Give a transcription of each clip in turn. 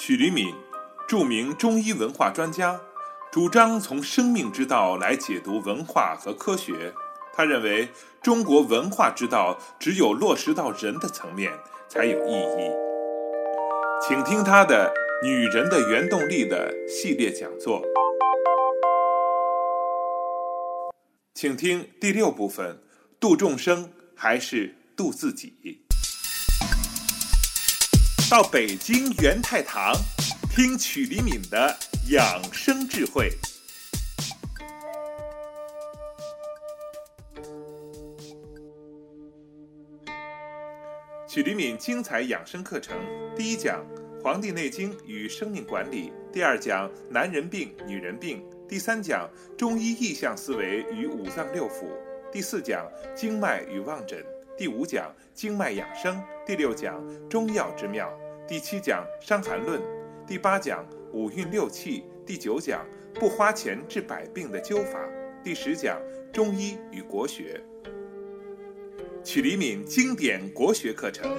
许黎敏，著名中医文化专家，主张从生命之道来解读文化和科学。他认为，中国文化之道只有落实到人的层面才有意义。请听他的《女人的原动力》的系列讲座。请听第六部分：度众生还是度自己？到北京元泰堂，听曲黎敏的养生智慧。曲黎敏精彩养生课程，第一讲《黄帝内经与生命管理》，第二讲男人病、女人病，第三讲中医意象思维与五脏六腑，第四讲经脉与望诊。第五讲经脉养生，第六讲中药之妙，第七讲伤寒论，第八讲五运六气，第九讲不花钱治百病的灸法，第十讲中医与国学。曲黎敏经典国学课程，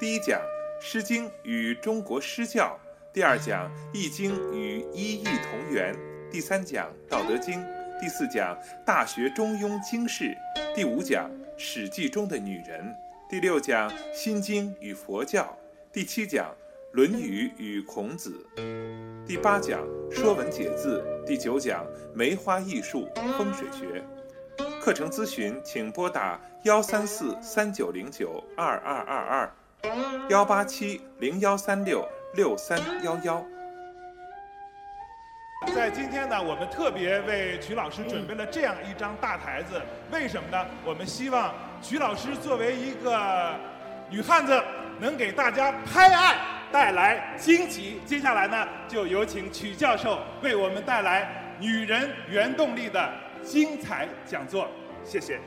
第一讲《诗经》与中国诗教，第二讲《易经》与一易同源，第三讲《道德经》，第四讲《大学》《中庸》经世，第五讲。《史记》中的女人，第六讲《心经》与佛教，第七讲《论语》与孔子，第八讲《说文解字》，第九讲梅花艺术、风水学。课程咨询请拨打幺三四三九零九二二二二，幺八七零幺三六六三幺幺。在今天呢，我们特别为曲老师准备了这样一张大台子，为什么呢？我们希望曲老师作为一个女汉子，能给大家拍案带来惊喜。接下来呢，就有请曲教授为我们带来《女人原动力》的精彩讲座。谢谢。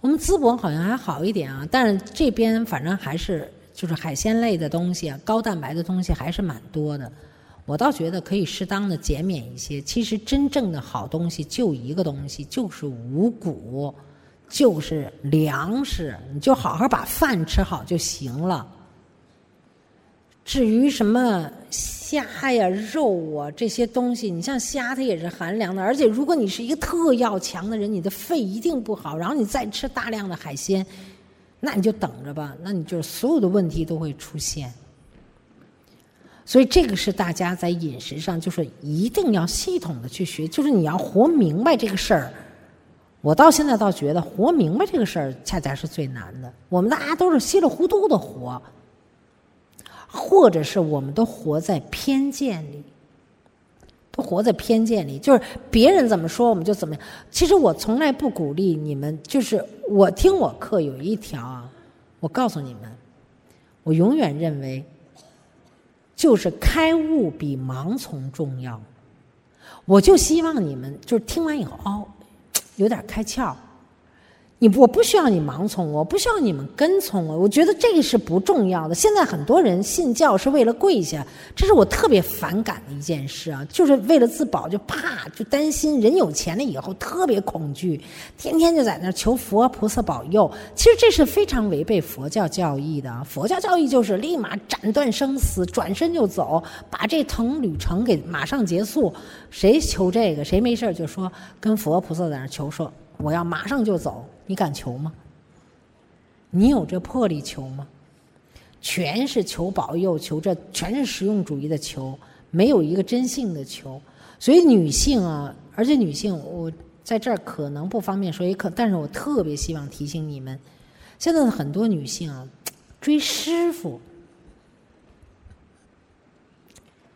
我们淄博好像还好一点啊，但是这边反正还是就是海鲜类的东西啊，高蛋白的东西还是蛮多的。我倒觉得可以适当的减免一些。其实真正的好东西就一个东西，就是五谷，就是粮食。你就好好把饭吃好就行了。至于什么虾呀、肉啊这些东西，你像虾它也是寒凉的，而且如果你是一个特要强的人，你的肺一定不好。然后你再吃大量的海鲜，那你就等着吧，那你就所有的问题都会出现。所以这个是大家在饮食上，就是一定要系统的去学，就是你要活明白这个事儿。我到现在倒觉得活明白这个事儿，恰恰是最难的。我们大家都是稀里糊涂的活，或者是我们都活在偏见里，都活在偏见里，就是别人怎么说我们就怎么样。其实我从来不鼓励你们，就是我听我课有一条啊，我告诉你们，我永远认为。就是开悟比盲从重要，我就希望你们就是听完以后哦，有点开窍。你我不需要你盲从，我不需要你们跟从我。我觉得这个是不重要的。现在很多人信教是为了跪下，这是我特别反感的一件事啊！就是为了自保，就怕就担心人有钱了以后特别恐惧，天天就在那求佛菩萨保佑。其实这是非常违背佛教教义的。佛教教义就是立马斩断生死，转身就走，把这趟旅程给马上结束。谁求这个，谁没事就说跟佛菩萨在那求说。我要马上就走，你敢求吗？你有这魄力求吗？全是求保佑，求这全是实用主义的求，没有一个真性的求。所以女性啊，而且女性，我在这儿可能不方便说，也可，但是我特别希望提醒你们，现在的很多女性啊，追师傅，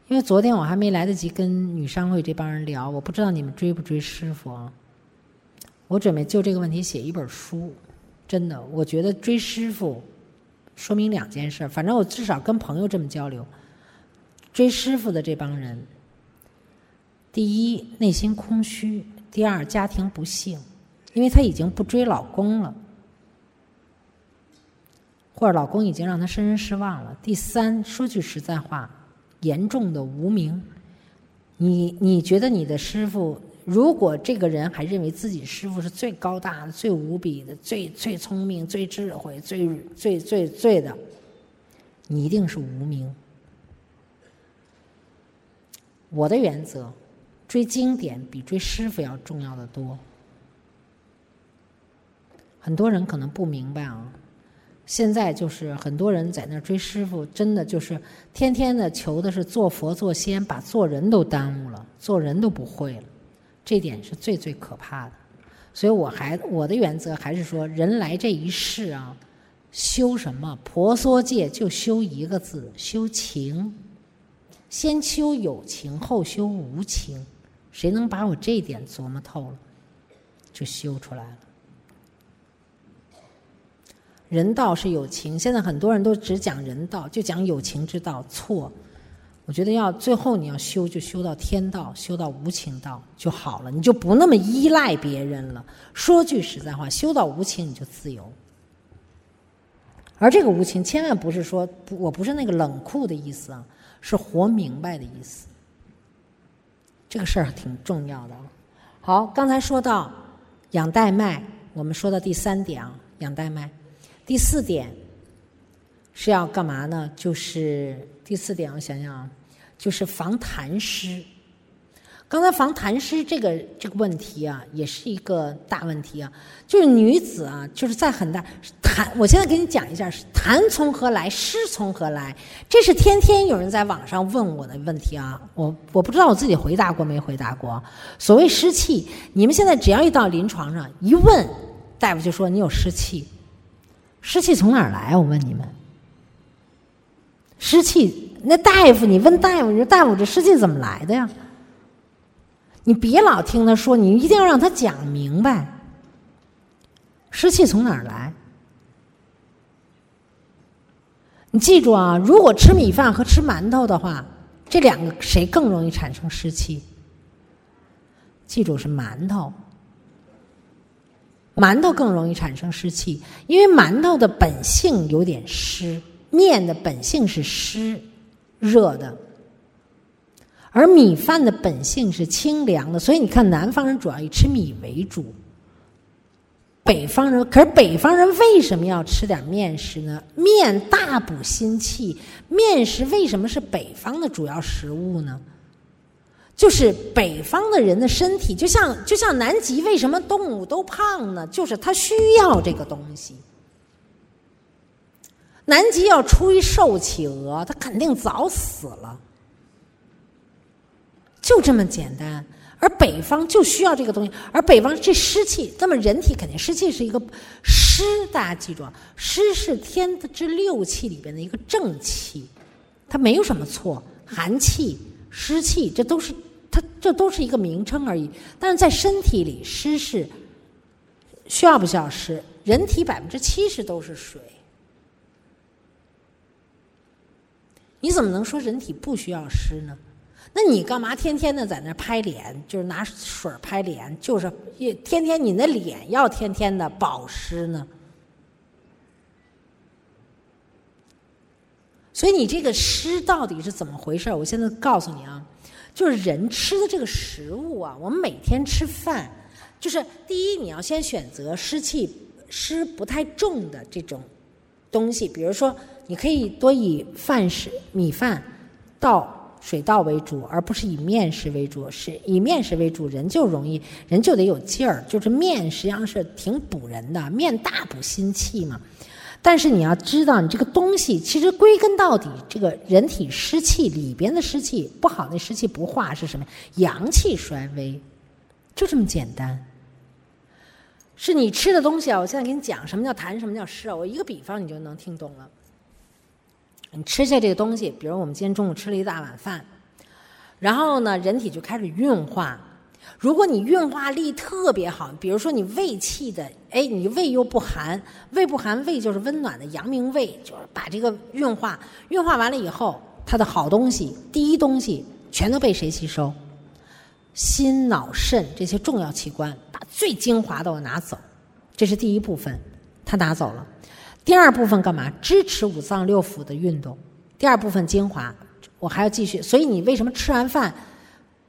因为昨天我还没来得及跟女商会这帮人聊，我不知道你们追不追师傅啊。我准备就这个问题写一本书，真的，我觉得追师傅，说明两件事。反正我至少跟朋友这么交流，追师傅的这帮人，第一内心空虚，第二家庭不幸，因为他已经不追老公了，或者老公已经让他深深失望了。第三，说句实在话，严重的无名。你你觉得你的师傅？如果这个人还认为自己师傅是最高大的、最无比的、最最聪明、最智慧、最最最最的，你一定是无名。我的原则，追经典比追师傅要重要的多。很多人可能不明白啊，现在就是很多人在那追师傅，真的就是天天的求的是做佛做仙，把做人都耽误了，做人都不会了，这点是最最可怕的。所以我还我的原则还是说，人来这一世啊，修什么？婆娑界就修一个字，修情。先修有情，后修无情。谁能把我这点琢磨透了，就修出来了。人道是有情，现在很多人都只讲人道，就讲有情之道，错。我觉得要最后你要修，就修到天道，修到无情道就好了，你就不那么依赖别人了。说句实在话，修到无情你就自由。而这个无情，千万不是说不我不是那个冷酷的意思啊，是活明白的意思。这个事儿挺重要的。好，刚才说到养带脉，我们说到第三点啊，养带脉。第四点是要干嘛呢？就是第四点，我想想啊，就是防痰湿。刚才防痰湿这个这个问题啊，也是一个大问题啊。就是女子啊，就是在很大痰，我现在给你讲一下，痰从何来，湿从何来？这是天天有人在网上问我的问题啊。我我不知道我自己回答过没回答过。所谓湿气，你们现在只要一到临床上一问，大夫就说你有湿气。湿气从哪儿来？我问你们，湿气那大夫，你问大夫，你说大夫这湿气怎么来的呀？你别老听他说，你一定要让他讲明白。湿气从哪儿来？你记住啊，如果吃米饭和吃馒头的话，这两个谁更容易产生湿气？记住是馒头。馒头更容易产生湿气，因为馒头的本性有点湿，面的本性是湿热的，而米饭的本性是清凉的。所以你看，南方人主要以吃米为主，北方人可是北方人为什么要吃点面食呢？面大补心气，面食为什么是北方的主要食物呢？就是北方的人的身体，就像就像南极为什么动物都胖呢？就是他需要这个东西。南极要出一瘦企鹅，它肯定早死了，就这么简单。而北方就需要这个东西，而北方这湿气，那么人体肯定湿气是一个湿，大家记住，湿是天之六气里边的一个正气，它没有什么错，寒气、湿气这都是。它这都是一个名称而已，但是在身体里湿是需要不需要湿？人体百分之七十都是水，你怎么能说人体不需要湿呢？那你干嘛天天的在那拍脸，就是拿水拍脸，就是也天天你那脸要天天的保湿呢？所以你这个湿到底是怎么回事？我现在告诉你啊。就是人吃的这个食物啊，我们每天吃饭，就是第一你要先选择湿气湿不太重的这种东西，比如说你可以多以饭食、米饭、稻水稻为主，而不是以面食为主。是以面食为主，人就容易，人就得有劲儿。就是面实际上是挺补人的，面大补心气嘛。但是你要知道，你这个东西其实归根到底，这个人体湿气里边的湿气不好，那湿气不化是什么？阳气衰微，就这么简单。是你吃的东西啊！我现在给你讲什么叫痰，什么叫湿啊？我一个比方你就能听懂了。你吃下这个东西，比如我们今天中午吃了一大碗饭，然后呢，人体就开始运化。如果你运化力特别好，比如说你胃气的，哎，你胃又不寒，胃不寒，胃就是温暖的，阳明胃就是把这个运化，运化完了以后，它的好东西，第一东西全都被谁吸收？心脑肾这些重要器官，把最精华的我拿走，这是第一部分，它拿走了。第二部分干嘛？支持五脏六腑的运动。第二部分精华，我还要继续。所以你为什么吃完饭？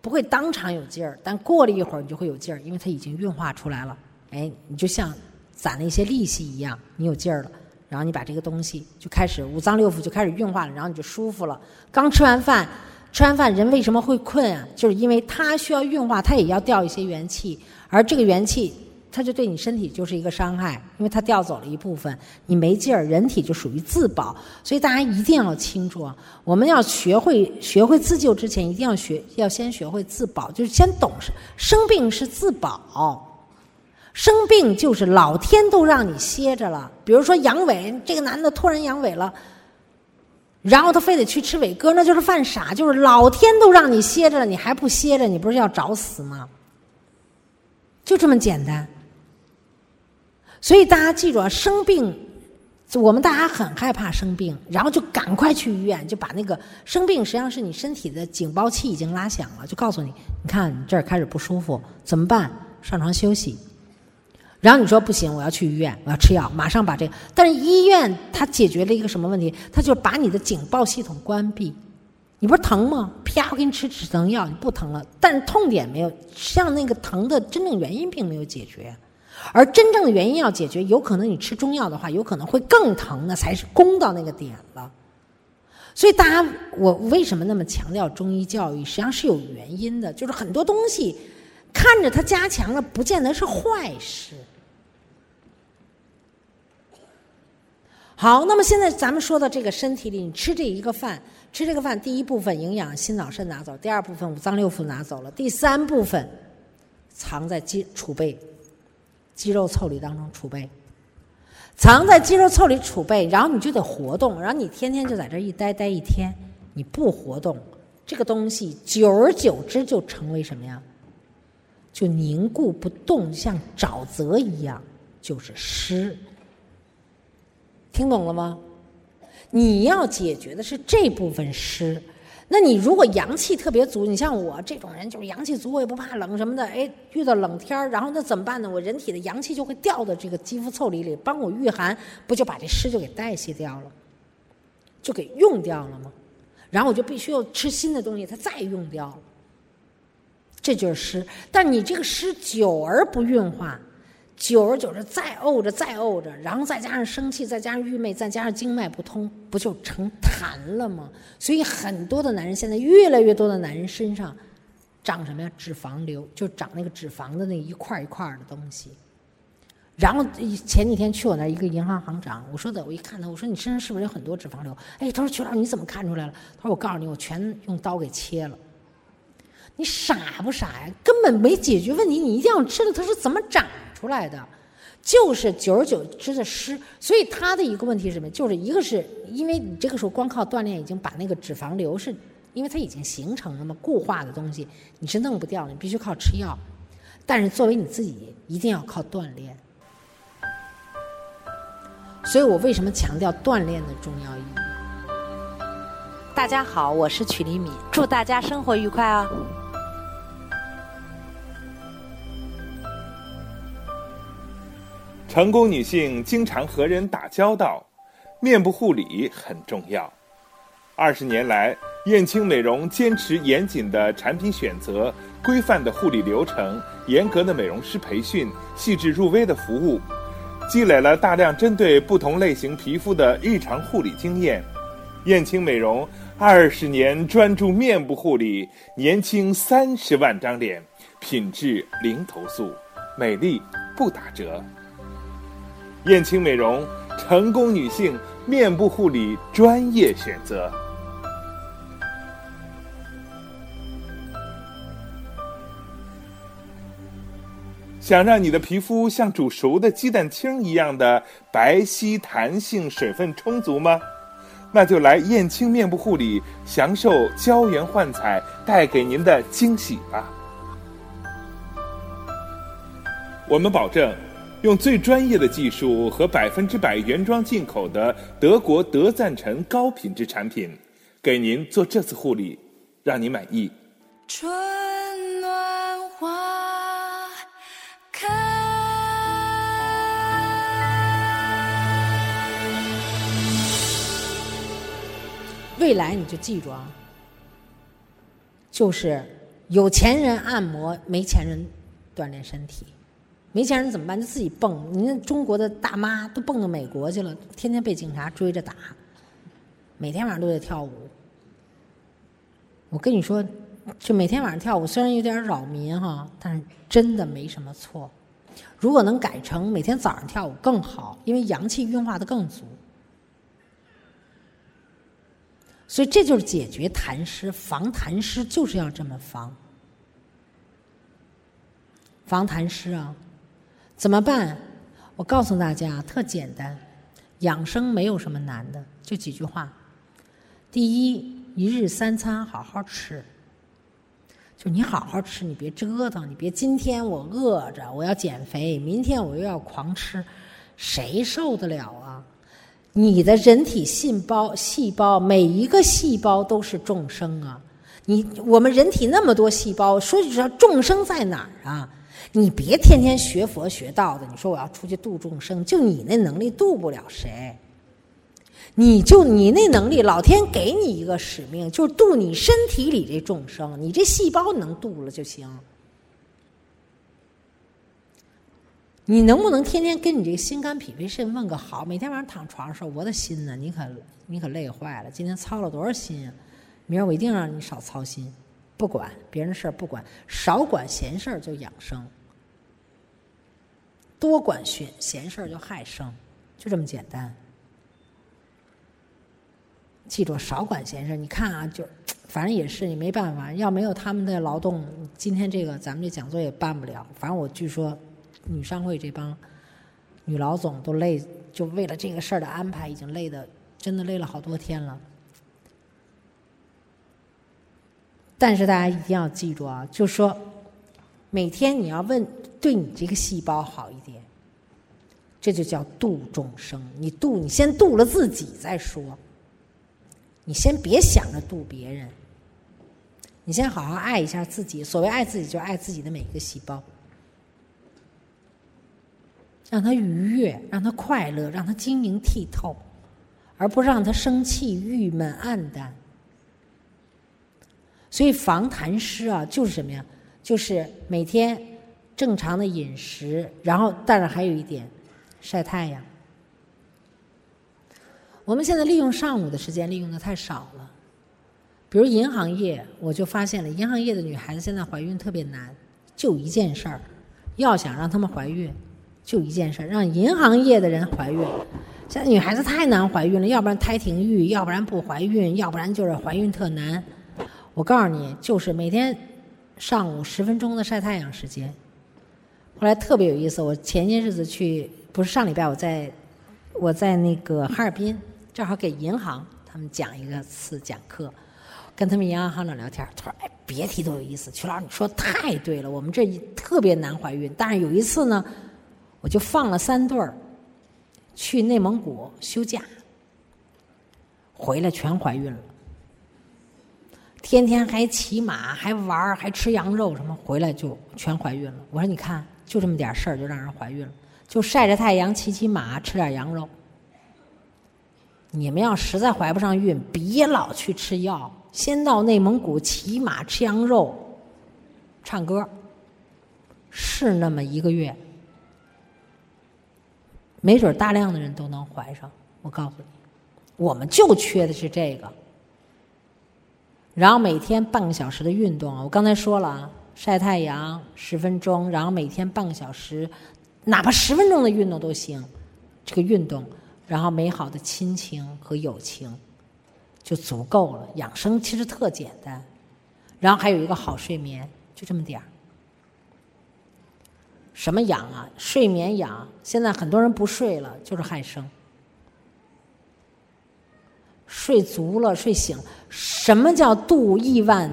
不会当场有劲儿，但过了一会儿你就会有劲儿，因为它已经运化出来了。哎，你就像攒了一些利息一样，你有劲儿了。然后你把这个东西就开始五脏六腑就开始运化了，然后你就舒服了。刚吃完饭，吃完饭人为什么会困啊？就是因为它需要运化，它也要掉一些元气，而这个元气。它就对你身体就是一个伤害，因为它调走了一部分，你没劲儿，人体就属于自保，所以大家一定要清楚，我们要学会学会自救之前，一定要学要先学会自保，就是先懂生生病是自保，生病就是老天都让你歇着了，比如说阳痿，这个男的突然阳痿了，然后他非得去吃伟哥，那就是犯傻，就是老天都让你歇着了，你还不歇着，你不是要找死吗？就这么简单。所以大家记住啊，生病，我们大家很害怕生病，然后就赶快去医院，就把那个生病实际上是你身体的警报器已经拉响了，就告诉你，你看你这儿开始不舒服，怎么办？上床休息。然后你说不行，我要去医院，我要吃药，马上把这个。但是医院它解决了一个什么问题？它就把你的警报系统关闭。你不是疼吗？啪，我给你吃止疼药，你不疼了。但是痛点没有，像那个疼的真正原因并没有解决。而真正的原因要解决，有可能你吃中药的话，有可能会更疼，那才是攻到那个点了。所以大家，我为什么那么强调中医教育？实际上是有原因的，就是很多东西看着它加强了，不见得是坏事。好，那么现在咱们说到这个身体里，你吃这一个饭，吃这个饭，第一部分营养心脑肾拿走，第二部分五脏六腑拿走了，第三部分藏在肌储备。肌肉腠理当中储备，藏在肌肉腠理储备，然后你就得活动，然后你天天就在这一待待一天，你不活动，这个东西久而久之就成为什么呀？就凝固不动，像沼泽一样，就是湿。听懂了吗？你要解决的是这部分湿。那你如果阳气特别足，你像我这种人就是阳气足，我也不怕冷什么的。哎，遇到冷天儿，然后那怎么办呢？我人体的阳气就会掉到这个肌肤腠理里，帮我御寒，不就把这湿就给代谢掉了，就给用掉了吗？然后我就必须要吃新的东西，它再用掉了，这就是湿。但你这个湿久而不运化。久而久之，再怄着，再怄着，然后再加上生气，再加上郁闷，再加上经脉不通，不就成痰了吗？所以很多的男人现在越来越多的男人身上长什么呀？脂肪瘤，就长那个脂肪的那一块一块的东西。然后前几天去我那一个银行行长，我说的，我一看他，我说你身上是不是有很多脂肪瘤？哎，他说曲老师你怎么看出来了？他说我告诉你，我全用刀给切了。你傻不傻呀？根本没解决问题，你一定要知道他说怎么长。出来的就是久而久之的湿，所以他的一个问题是什么？就是一个是因为你这个时候光靠锻炼已经把那个脂肪瘤是，因为它已经形成了嘛固化的东西，你是弄不掉，你必须靠吃药。但是作为你自己，一定要靠锻炼。所以我为什么强调锻炼的重要意义？大家好，我是曲黎敏，祝大家生活愉快啊！成功女性经常和人打交道，面部护理很重要。二十年来，燕青美容坚持严谨的产品选择、规范的护理流程、严格的美容师培训、细致入微的服务，积累了大量针对不同类型皮肤的日常护理经验。燕青美容二十年专注面部护理，年轻三十万张脸，品质零投诉，美丽不打折。燕青美容，成功女性面部护理专业选择。想让你的皮肤像煮熟的鸡蛋清一样的白皙、弹性、水分充足吗？那就来燕青面部护理，享受胶原焕彩带给您的惊喜吧。我们保证。用最专业的技术和百分之百原装进口的德国德赞臣高品质产品，给您做这次护理，让您满意。春暖花开，未来你就记住啊，就是有钱人按摩，没钱人锻炼身体。没钱人怎么办？就自己蹦。您看中国的大妈都蹦到美国去了，天天被警察追着打，每天晚上都得跳舞。我跟你说，就每天晚上跳舞，虽然有点扰民哈，但是真的没什么错。如果能改成每天早上跳舞更好，因为阳气运化的更足。所以这就是解决痰湿、防痰湿，就是要这么防。防痰湿啊，怎么办？我告诉大家，特简单，养生没有什么难的，就几句话。第一，一日三餐好好吃，就你好好吃，你别折腾，你别今天我饿着我要减肥，明天我又要狂吃，谁受得了啊？你的人体细胞细胞每一个细胞都是众生啊，你我们人体那么多细胞，说句实话，众生在哪儿啊？你别天天学佛学道的，你说我要出去度众生，就你那能力度不了谁。你就你那能力，老天给你一个使命，就是度你身体里这众生，你这细胞能度了就行。你能不能天天跟你这个心肝脾肺肾问个好？每天晚上躺床上说：“我的心呢？你可你可累坏了，今天操了多少心啊？明儿我一定让你少操心，不管别人事儿，不管少管闲事儿就养生。”多管闲闲事就害生，就这么简单。记住，少管闲事。你看啊，就反正也是，你没办法。要没有他们的劳动，今天这个咱们这讲座也办不了。反正我据说，女商会这帮女老总都累，就为了这个事儿的安排，已经累的真的累了好多天了。但是大家一定要记住啊，就说每天你要问。对你这个细胞好一点，这就叫度众生。你度，你先度了自己再说。你先别想着度别人，你先好好爱一下自己。所谓爱自己，就爱自己的每一个细胞，让他愉悦，让他快乐，让他晶莹剔透，而不让他生气、郁闷、暗淡。所以防痰湿啊，就是什么呀？就是每天。正常的饮食，然后，但是还有一点，晒太阳。我们现在利用上午的时间利用的太少了。比如银行业，我就发现了，银行业的女孩子现在怀孕特别难，就一件事儿，要想让她们怀孕，就一件事儿，让银行业的人怀孕。现在女孩子太难怀孕了，要不然胎停育，要不然不怀孕，要不然就是怀孕特难。我告诉你，就是每天上午十分钟的晒太阳时间。后来特别有意思，我前些日子去，不是上礼拜我在，我在那个哈尔滨，正好给银行他们讲一个次讲课，跟他们银行行长聊天，他说：“哎，别提多有意思，曲老师你说太对了，我们这特别难怀孕，但是有一次呢，我就放了三对儿，去内蒙古休假，回来全怀孕了，天天还骑马，还玩还吃羊肉什么，回来就全怀孕了。我说你看。”就这么点事儿就让人怀孕了，就晒着太阳、骑骑马、吃点羊肉。你们要实在怀不上孕，别老去吃药，先到内蒙古骑马、吃羊肉、唱歌，是那么一个月，没准大量的人都能怀上。我告诉你，我们就缺的是这个。然后每天半个小时的运动啊，我刚才说了啊。晒太阳十分钟，然后每天半个小时，哪怕十分钟的运动都行。这个运动，然后美好的亲情和友情就足够了。养生其实特简单，然后还有一个好睡眠，就这么点儿。什么养啊？睡眠养。现在很多人不睡了，就是害生。睡足了，睡醒。什么叫度亿万？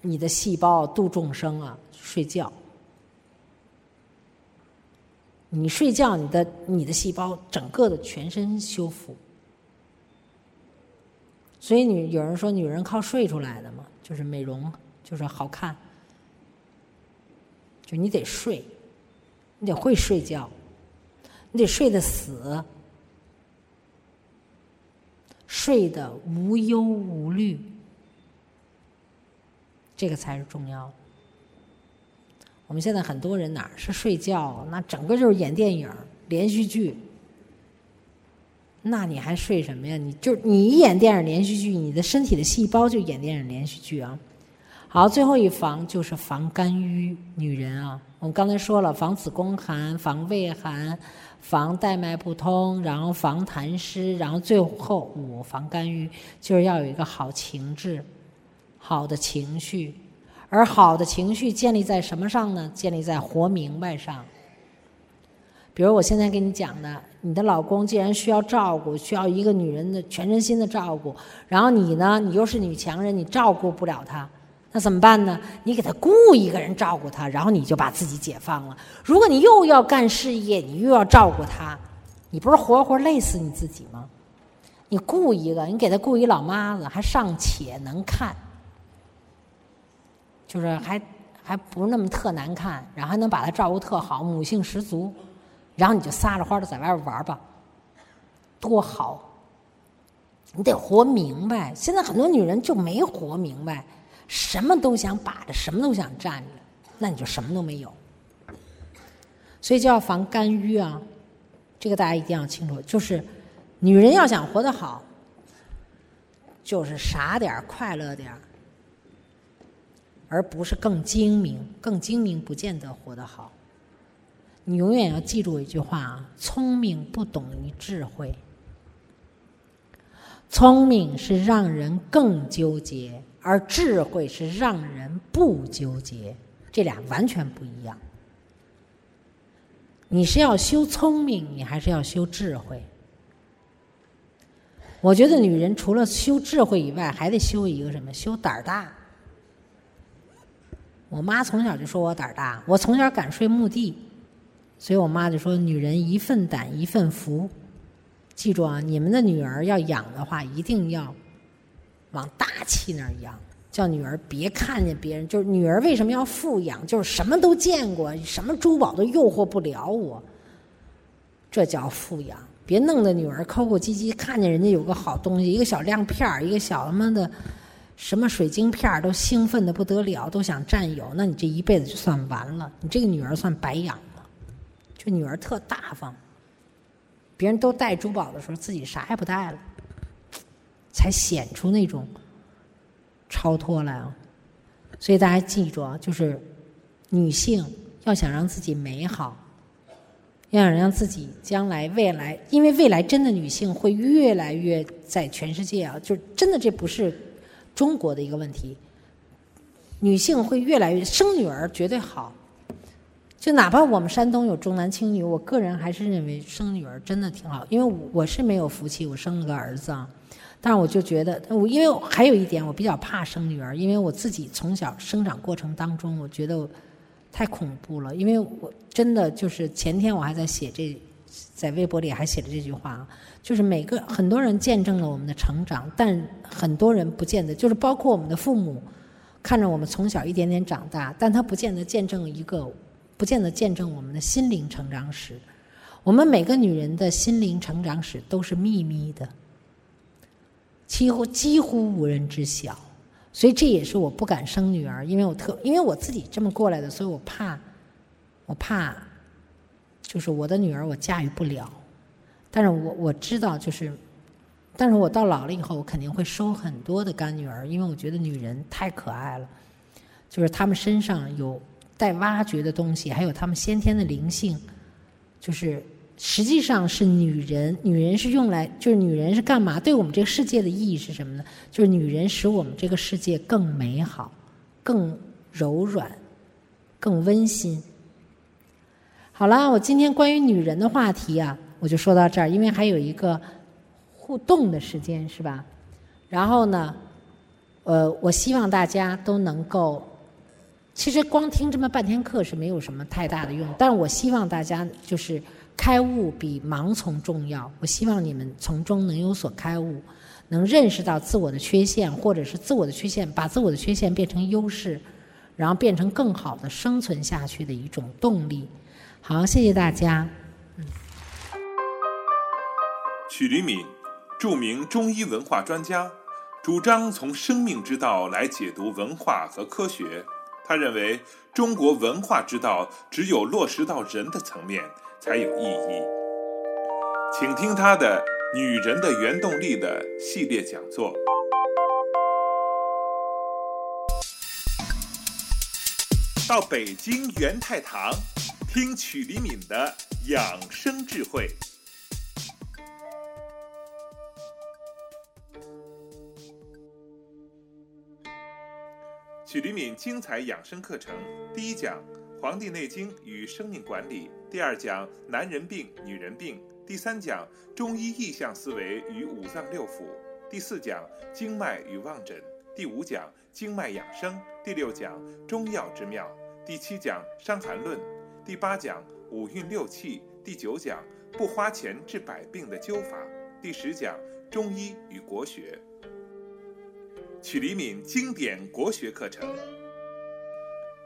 你的细胞度众生啊，睡觉。你睡觉，你的你的细胞整个的全身修复。所以女有人说女人靠睡出来的嘛，就是美容，就是好看。就你得睡，你得会睡觉，你得睡得死，睡得无忧无虑。这个才是重要的。我们现在很多人哪是睡觉，那整个就是演电影、连续剧。那你还睡什么呀？你就你演电影连续剧，你的身体的细胞就演电影连续剧啊。好，最后一防就是防肝郁，女人啊，我们刚才说了，防子宫寒、防胃寒、防带脉不通，然后防痰湿，然后最后五防肝郁，就是要有一个好情志、好的情绪，而好的情绪建立在什么上呢？建立在活明白上。比如我现在跟你讲的，你的老公既然需要照顾，需要一个女人的全身心的照顾，然后你呢，你又是女强人，你照顾不了他。那怎么办呢？你给他雇一个人照顾他，然后你就把自己解放了。如果你又要干事业，你又要照顾他，你不是活活累死你自己吗？你雇一个，你给他雇一老妈子，还尚且能看，就是还还不那么特难看，然后还能把他照顾特好，母性十足，然后你就撒着欢的在外边玩吧，多好！你得活明白。现在很多女人就没活明白。什么都想把着，什么都想占着，那你就什么都没有。所以就要防肝郁啊，这个大家一定要清楚。就是女人要想活得好，就是傻点儿、快乐点儿，而不是更精明。更精明不见得活得好。你永远要记住一句话啊：聪明不等于智慧，聪明是让人更纠结。而智慧是让人不纠结，这俩完全不一样。你是要修聪明，你还是要修智慧？我觉得女人除了修智慧以外，还得修一个什么？修胆儿大。我妈从小就说我胆儿大，我从小敢睡墓地，所以我妈就说：“女人一份胆，一份福。”记住啊，你们的女儿要养的话，一定要。往大气那儿养，叫女儿别看见别人，就是女儿为什么要富养？就是什么都见过，什么珠宝都诱惑不了我。这叫富养，别弄得女儿抠抠唧唧，看见人家有个好东西，一个小亮片儿，一个小他妈的什么水晶片儿，都兴奋的不得了，都想占有。那你这一辈子就算完了，你这个女儿算白养了。就女儿特大方，别人都戴珠宝的时候，自己啥也不戴了。才显出那种超脱来啊！所以大家记住啊，就是女性要想让自己美好，要想让自己将来未来，因为未来真的女性会越来越在全世界啊，就真的这不是中国的一个问题，女性会越来越生女儿绝对好，就哪怕我们山东有重男轻女，我个人还是认为生女儿真的挺好，因为我是没有福气，我生了个儿子啊。但是我就觉得，我因为还有一点，我比较怕生女儿，因为我自己从小生长过程当中，我觉得太恐怖了。因为我真的就是前天我还在写这，在微博里还写了这句话，就是每个很多人见证了我们的成长，但很多人不见得，就是包括我们的父母，看着我们从小一点点长大，但他不见得见证一个，不见得见证我们的心灵成长史。我们每个女人的心灵成长史都是秘密的。几乎几乎无人知晓，所以这也是我不敢生女儿，因为我特因为我自己这么过来的，所以我怕，我怕，就是我的女儿我驾驭不了，但是我我知道就是，但是我到老了以后，我肯定会收很多的干女儿，因为我觉得女人太可爱了，就是她们身上有待挖掘的东西，还有她们先天的灵性，就是。实际上是女人，女人是用来，就是女人是干嘛？对我们这个世界的意义是什么呢？就是女人使我们这个世界更美好、更柔软、更温馨。好了，我今天关于女人的话题啊，我就说到这儿，因为还有一个互动的时间，是吧？然后呢，呃，我希望大家都能够，其实光听这么半天课是没有什么太大的用，但是我希望大家就是。开悟比盲从重要。我希望你们从中能有所开悟，能认识到自我的缺陷，或者是自我的缺陷，把自我的缺陷变成优势，然后变成更好的生存下去的一种动力。好，谢谢大家。嗯。曲黎敏，著名中医文化专家，主张从生命之道来解读文化和科学。他认为，中国文化之道只有落实到人的层面。才有意义。请听他的女人的原动力的系列讲座。到北京元泰堂，听曲黎敏的养生智慧。曲黎敏精彩养生课程，第一讲《黄帝内经与生命管理》，第二讲男人病、女人病，第三讲中医意象思维与五脏六腑，第四讲经脉与望诊，第五讲经脉养生，第六讲中药之妙，第七讲伤寒论，第八讲五运六气，第九讲不花钱治百病的灸法，第十讲中医与国学。曲黎敏经典国学课程，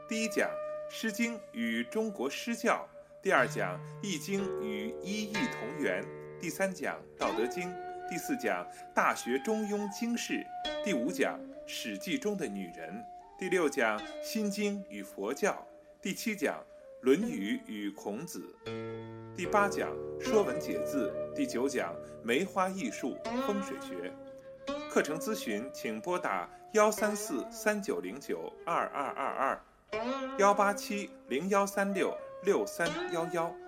第一讲《诗经》与中国诗教，第二讲《易经》与一易同源，第三讲《道德经》，第四讲《大学》《中庸》经世，第五讲《史记》中的女人，第六讲《心经》与佛教，第七讲《论语》与孔子，第八讲《说文解字》，第九讲梅花易数风水学。课程咨询，请拨打幺三四三九零九二二二二，幺八七零幺三六六三幺幺。